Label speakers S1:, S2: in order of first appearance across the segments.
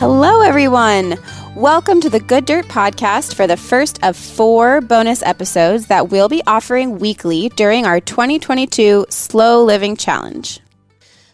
S1: Hello, everyone. Welcome to the Good Dirt Podcast for the first of four bonus episodes that we'll be offering weekly during our 2022 Slow Living Challenge.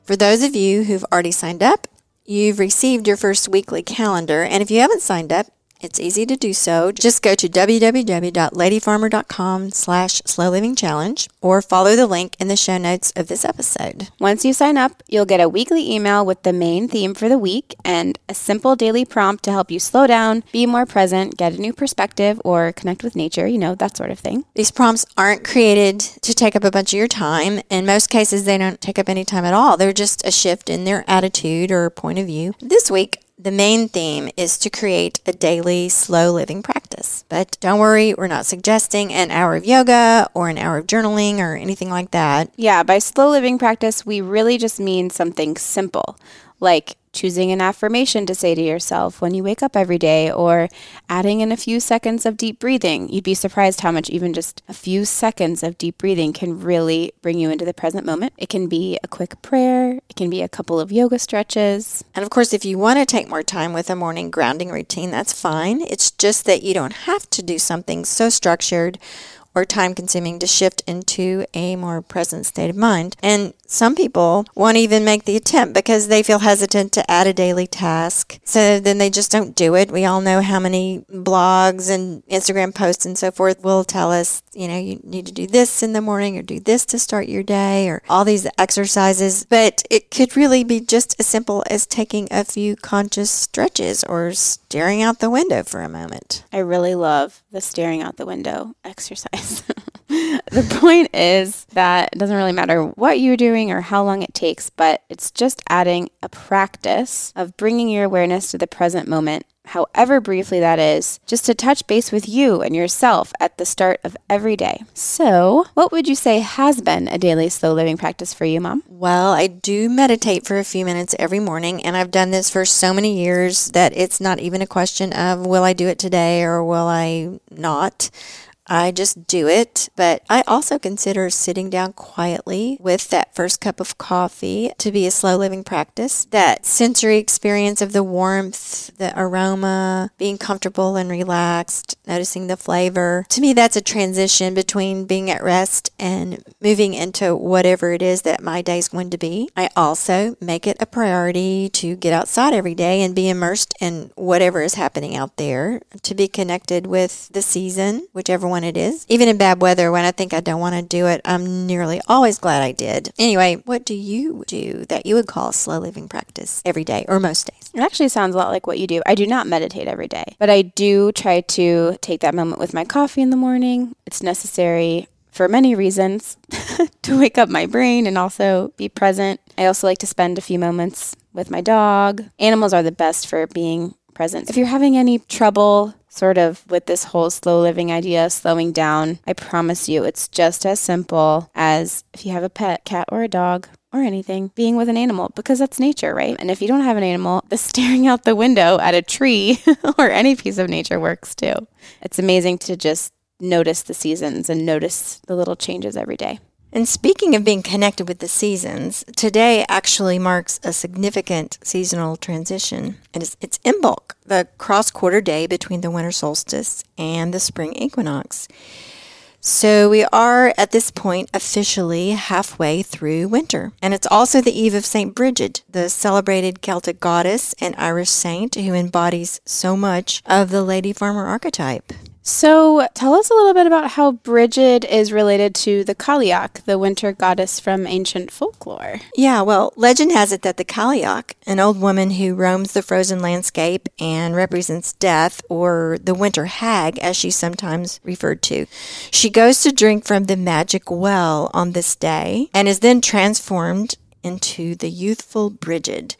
S2: For those of you who've already signed up, you've received your first weekly calendar. And if you haven't signed up, it's easy to do so. Just go to www.ladyfarmer.com slash slow living challenge or follow the link in the show notes of this episode.
S1: Once you sign up, you'll get a weekly email with the main theme for the week and a simple daily prompt to help you slow down, be more present, get a new perspective, or connect with nature, you know, that sort of thing.
S2: These prompts aren't created to take up a bunch of your time. In most cases, they don't take up any time at all. They're just a shift in their attitude or point of view. This week, the main theme is to create a daily slow living practice. But don't worry, we're not suggesting an hour of yoga or an hour of journaling or anything like that.
S1: Yeah, by slow living practice, we really just mean something simple, like choosing an affirmation to say to yourself when you wake up every day, or adding in a few seconds of deep breathing. You'd be surprised how much even just a few seconds of deep breathing can really bring you into the present moment. It can be a quick prayer, it can be a couple of yoga stretches.
S2: And of course, if you want to take more time with a morning grounding routine, that's fine. It's just that you don't have to do something so structured or time consuming to shift into a more present state of mind. And some people won't even make the attempt because they feel hesitant to add a daily task. So then they just don't do it. We all know how many blogs and Instagram posts and so forth will tell us, you know, you need to do this in the morning or do this to start your day or all these exercises. But it could really be just as simple as taking a few conscious stretches or staring out the window for a moment.
S1: I really love the staring out the window exercise. the point is that it doesn't really matter what you're doing or how long it takes, but it's just adding a practice of bringing your awareness to the present moment, however briefly that is, just to touch base with you and yourself at the start of every day. So, what would you say has been a daily slow living practice for you, Mom?
S2: Well, I do meditate for a few minutes every morning, and I've done this for so many years that it's not even a question of will I do it today or will I not. I just do it. But I also consider sitting down quietly with that first cup of coffee to be a slow living practice. That sensory experience of the warmth, the aroma, being comfortable and relaxed, noticing the flavor. To me, that's a transition between being at rest and moving into whatever it is that my day is going to be. I also make it a priority to get outside every day and be immersed in whatever is happening out there, to be connected with the season, whichever one one it is. Even in bad weather, when I think I don't want to do it, I'm nearly always glad I did. Anyway, what do you do that you would call slow living practice every day or most days?
S1: It actually sounds a lot like what you do. I do not meditate every day, but I do try to take that moment with my coffee in the morning. It's necessary for many reasons to wake up my brain and also be present. I also like to spend a few moments with my dog. Animals are the best for being present. If you're having any trouble sort of with this whole slow living idea, slowing down, I promise you it's just as simple as if you have a pet, cat or a dog, or anything, being with an animal because that's nature, right? And if you don't have an animal, the staring out the window at a tree or any piece of nature works too. It's amazing to just notice the seasons and notice the little changes every day.
S2: And speaking of being connected with the seasons, today actually marks a significant seasonal transition. and It is, it's Imbolc, the cross quarter day between the winter solstice and the spring equinox. So we are at this point officially halfway through winter. And it's also the eve of St. Bridget, the celebrated Celtic goddess and Irish saint who embodies so much of the lady farmer archetype.
S1: So, tell us a little bit about how Bridget is related to the Cailleach, the winter goddess from ancient folklore.
S2: Yeah, well, legend has it that the Cailleach, an old woman who roams the frozen landscape and represents death, or the winter hag, as she's sometimes referred to, she goes to drink from the magic well on this day and is then transformed into the youthful Bridget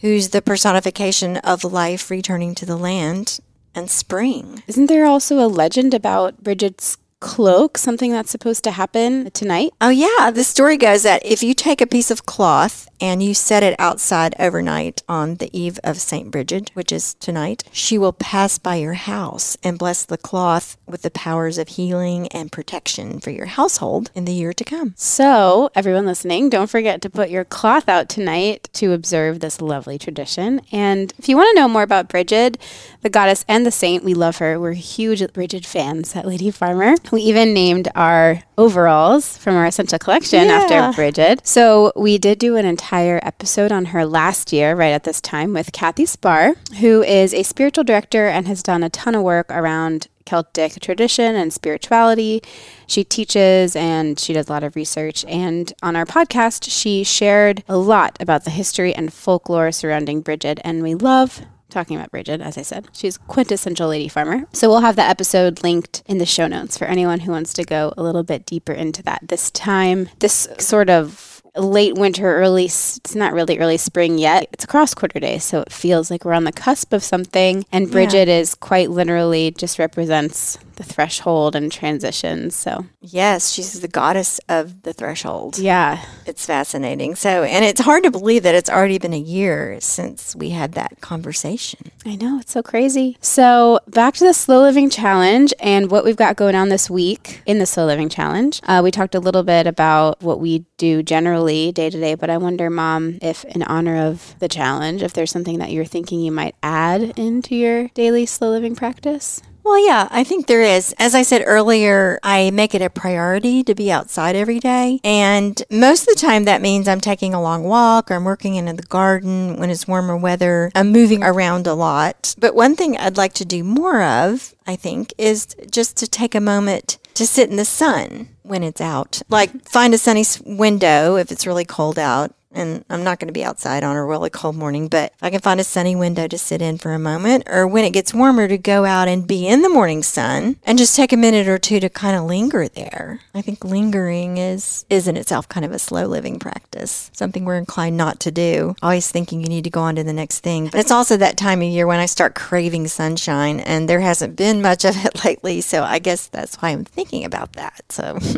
S2: who's the personification of life returning to the land and spring.
S1: Isn't there also a legend about Bridget's cloak, something that's supposed to happen tonight.
S2: Oh, yeah. The story goes that if you take a piece of cloth and you set it outside overnight on the eve of St. Bridget, which is tonight, she will pass by your house and bless the cloth with the powers of healing and protection for your household in the year to come.
S1: So, everyone listening, don't forget to put your cloth out tonight to observe this lovely tradition. And if you want to know more about Bridget, the goddess and the saint, we love her. We're huge Bridget fans at Lady Farmer. We even named our overalls from our essential collection
S2: Yeah.
S1: after Bridget. So we did do an entire episode on her last year, right at this time, with Kathy Spar, who is a spiritual director and has done a ton of work around Celtic tradition and spirituality. She teaches and she does a lot of research. And on our podcast, she shared a lot about the history and folklore surrounding Bridget. And we love talking about Bridget, as I said. She's quintessential lady farmer. So we'll have that episode linked in the show notes for anyone who wants to go a little bit deeper into that. This time, this sort of late winter, early, it's not really early spring yet. It's a cross quarter day, so it feels like we're on the cusp of something. And Bridget is quite literally just represents the threshold and transitions. So,
S2: Yes, she's the goddess of the threshold.
S1: yeah.
S2: It's fascinating. So, and it's hard to believe that it's already been a year since we had that conversation.
S1: I know, it's so crazy. So, back to the Slow Living Challenge and what we've got going on this week in the Slow Living Challenge. Uh, we talked a little bit about what we do generally day to day, but I wonder, Mom, if in honor of the challenge, if there's something that you're thinking you might add into your daily slow living practice?
S2: Well, yeah, I think there is. As I said earlier, I make it a priority to be outside every day. And most of the time, that means I'm taking a long walk or I'm working in the garden when it's warmer weather. I'm moving around a lot. But one thing I'd like to do more of, I think, is just to take a moment to sit in the sun when it's out. Like find a sunny window if it's really cold out. And I'm not going to be outside on a really cold morning, but if I can find a sunny window to sit in for a moment, or when it gets warmer to go out and be in the morning sun and just take a minute or two to kind of linger there. I think lingering is is in itself kind of a slow living practice, something we're inclined not to do. Always thinking you need to go on to the next thing. But it's also that time of year when I start craving sunshine, and there hasn't been much of it lately. So I guess that's why I'm thinking about that. So.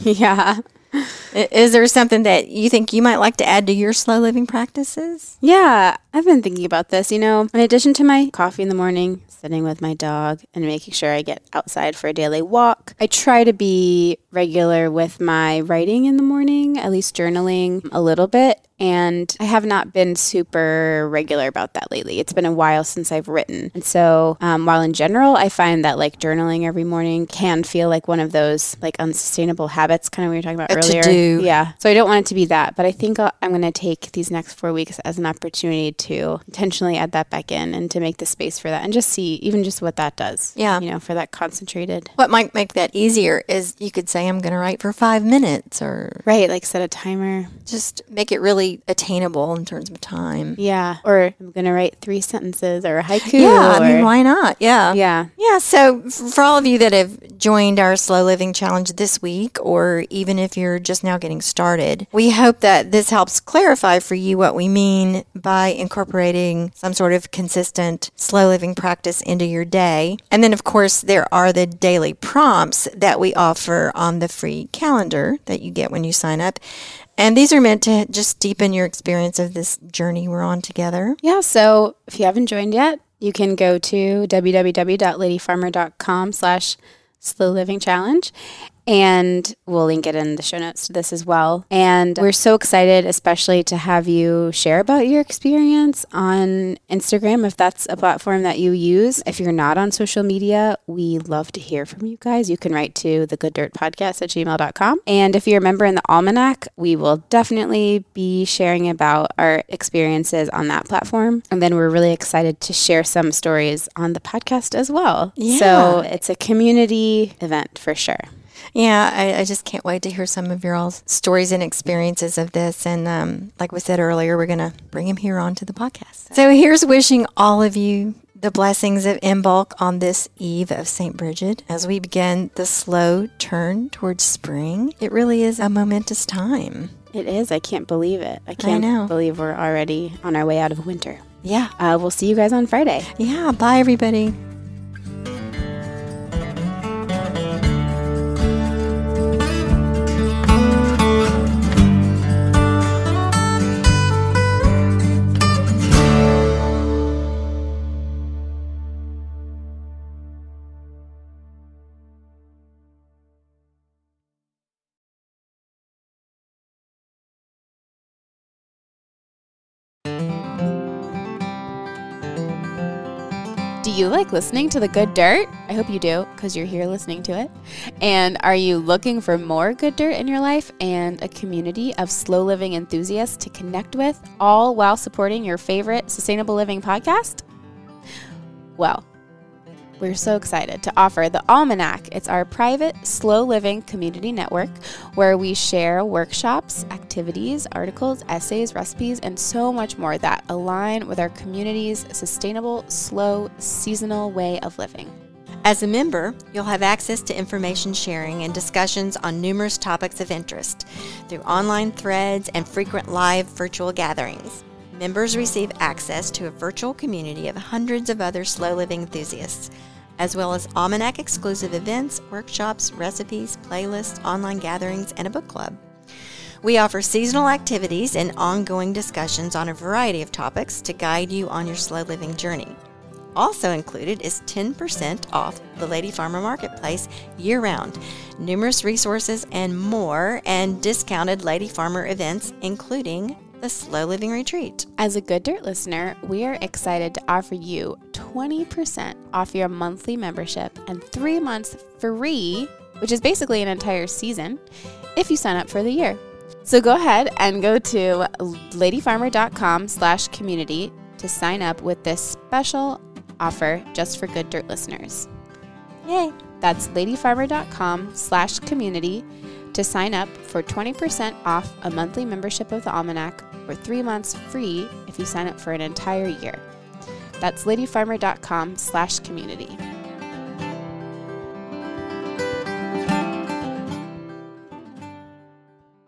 S1: Yeah.
S2: Is there something that you think you might like to add to your slow living practices?
S1: Yeah, I've been thinking about this. You know, in addition to my coffee in the morning, sitting with my dog, and making sure I get outside for a daily walk, I try to be regular with my writing in the morning, at least journaling a little bit. And I have not been super regular about that lately. It's been a while since I've written. And so, um, while in general, I find that like journaling every morning can feel like one of those like unsustainable habits, kind of we were talking about
S2: A
S1: earlier.
S2: to-do.
S1: Yeah. So I don't want it to be that, but I think I'll, I'm going to take these next four weeks as an opportunity to intentionally add that back in and to make the space for that and just see even just what that does.
S2: Yeah.
S1: You know, for that concentrated.
S2: What might make that easier is you could say, I'm going to write for five minutes or
S1: Right. Like set a timer.
S2: just make it really attainable in terms of time.
S1: Yeah. Or I'm going to write three sentences or a haiku.
S2: Yeah, I mean, why not? Yeah.
S1: Yeah.
S2: Yeah, so for all of you that have joined our slow living challenge this week, or even if you're just now getting started, we hope that this helps clarify for you what we mean by incorporating some sort of consistent slow living practice into your day. And then, of course, there are the daily prompts that we offer on the free calendar that you get when you sign up. And these are meant to just deepen your experience of this journey we're on together.
S1: Yeah. So if you haven't joined yet, you can go to www.ladyfarmer.com slash slow living challenge and we'll link it in the show notes to this as well. And we're so excited, especially to have you share about your experience on Instagram if that's a platform that you use. If you're not on social media, we love to hear from you guys. You can write to the good dirt podcast at gmail.com. And if you're a member in the Almanac, we will definitely be sharing about our experiences on that platform. And then we're really excited to share some stories on the podcast as well. Yeah. So it's a community event for sure.
S2: Yeah, I, I just can't wait to hear some of your all's stories and experiences of this. And um, like we said earlier, we're going to bring him here onto the podcast. So here's wishing all of you the blessings of Imbolc on this eve of St. Bridget as we begin the slow turn towards spring. It really is a momentous time.
S1: It is. I can't believe it. I can't
S2: know.
S1: believe we're already on our way out of winter.
S2: Yeah.
S1: Uh, we'll see you guys on Friday.
S2: Yeah. Bye, everybody.
S1: You like listening to the good dirt? I hope you do because you're here listening to it. And are you looking for more good dirt in your life and a community of slow living enthusiasts to connect with, all while supporting your favorite sustainable living podcast? Well, we're so excited to offer the Almanac. It's our private, slow living community network where we share workshops, activities, articles, essays, recipes, and so much more that align with our community's sustainable, slow, seasonal way of living.
S2: As a member, you'll have access to information sharing and discussions on numerous topics of interest through online threads and frequent live virtual gatherings. Members receive access to a virtual community of hundreds of other slow living enthusiasts, as well as Almanac exclusive events, workshops, recipes, playlists, online gatherings, and a book club. We offer seasonal activities and ongoing discussions on a variety of topics to guide you on your slow living journey. Also included is 10% off the Lady Farmer Marketplace year round, numerous resources and more, and discounted Lady Farmer events, including the Slow Living Retreat.
S1: As a Good Dirt listener, we are excited to offer you 20% off your monthly membership and three months free, which is basically an entire season, if you sign up for the year. So go ahead and go to ladyfarmer.com slash community to sign up with this special offer just for Good Dirt listeners.
S2: Yay!
S1: That's ladyfarmer.com slash community to sign up for 20% off a monthly membership of the Almanac or three months free if you sign up for an entire year. That's ladyfarmer.com slash community.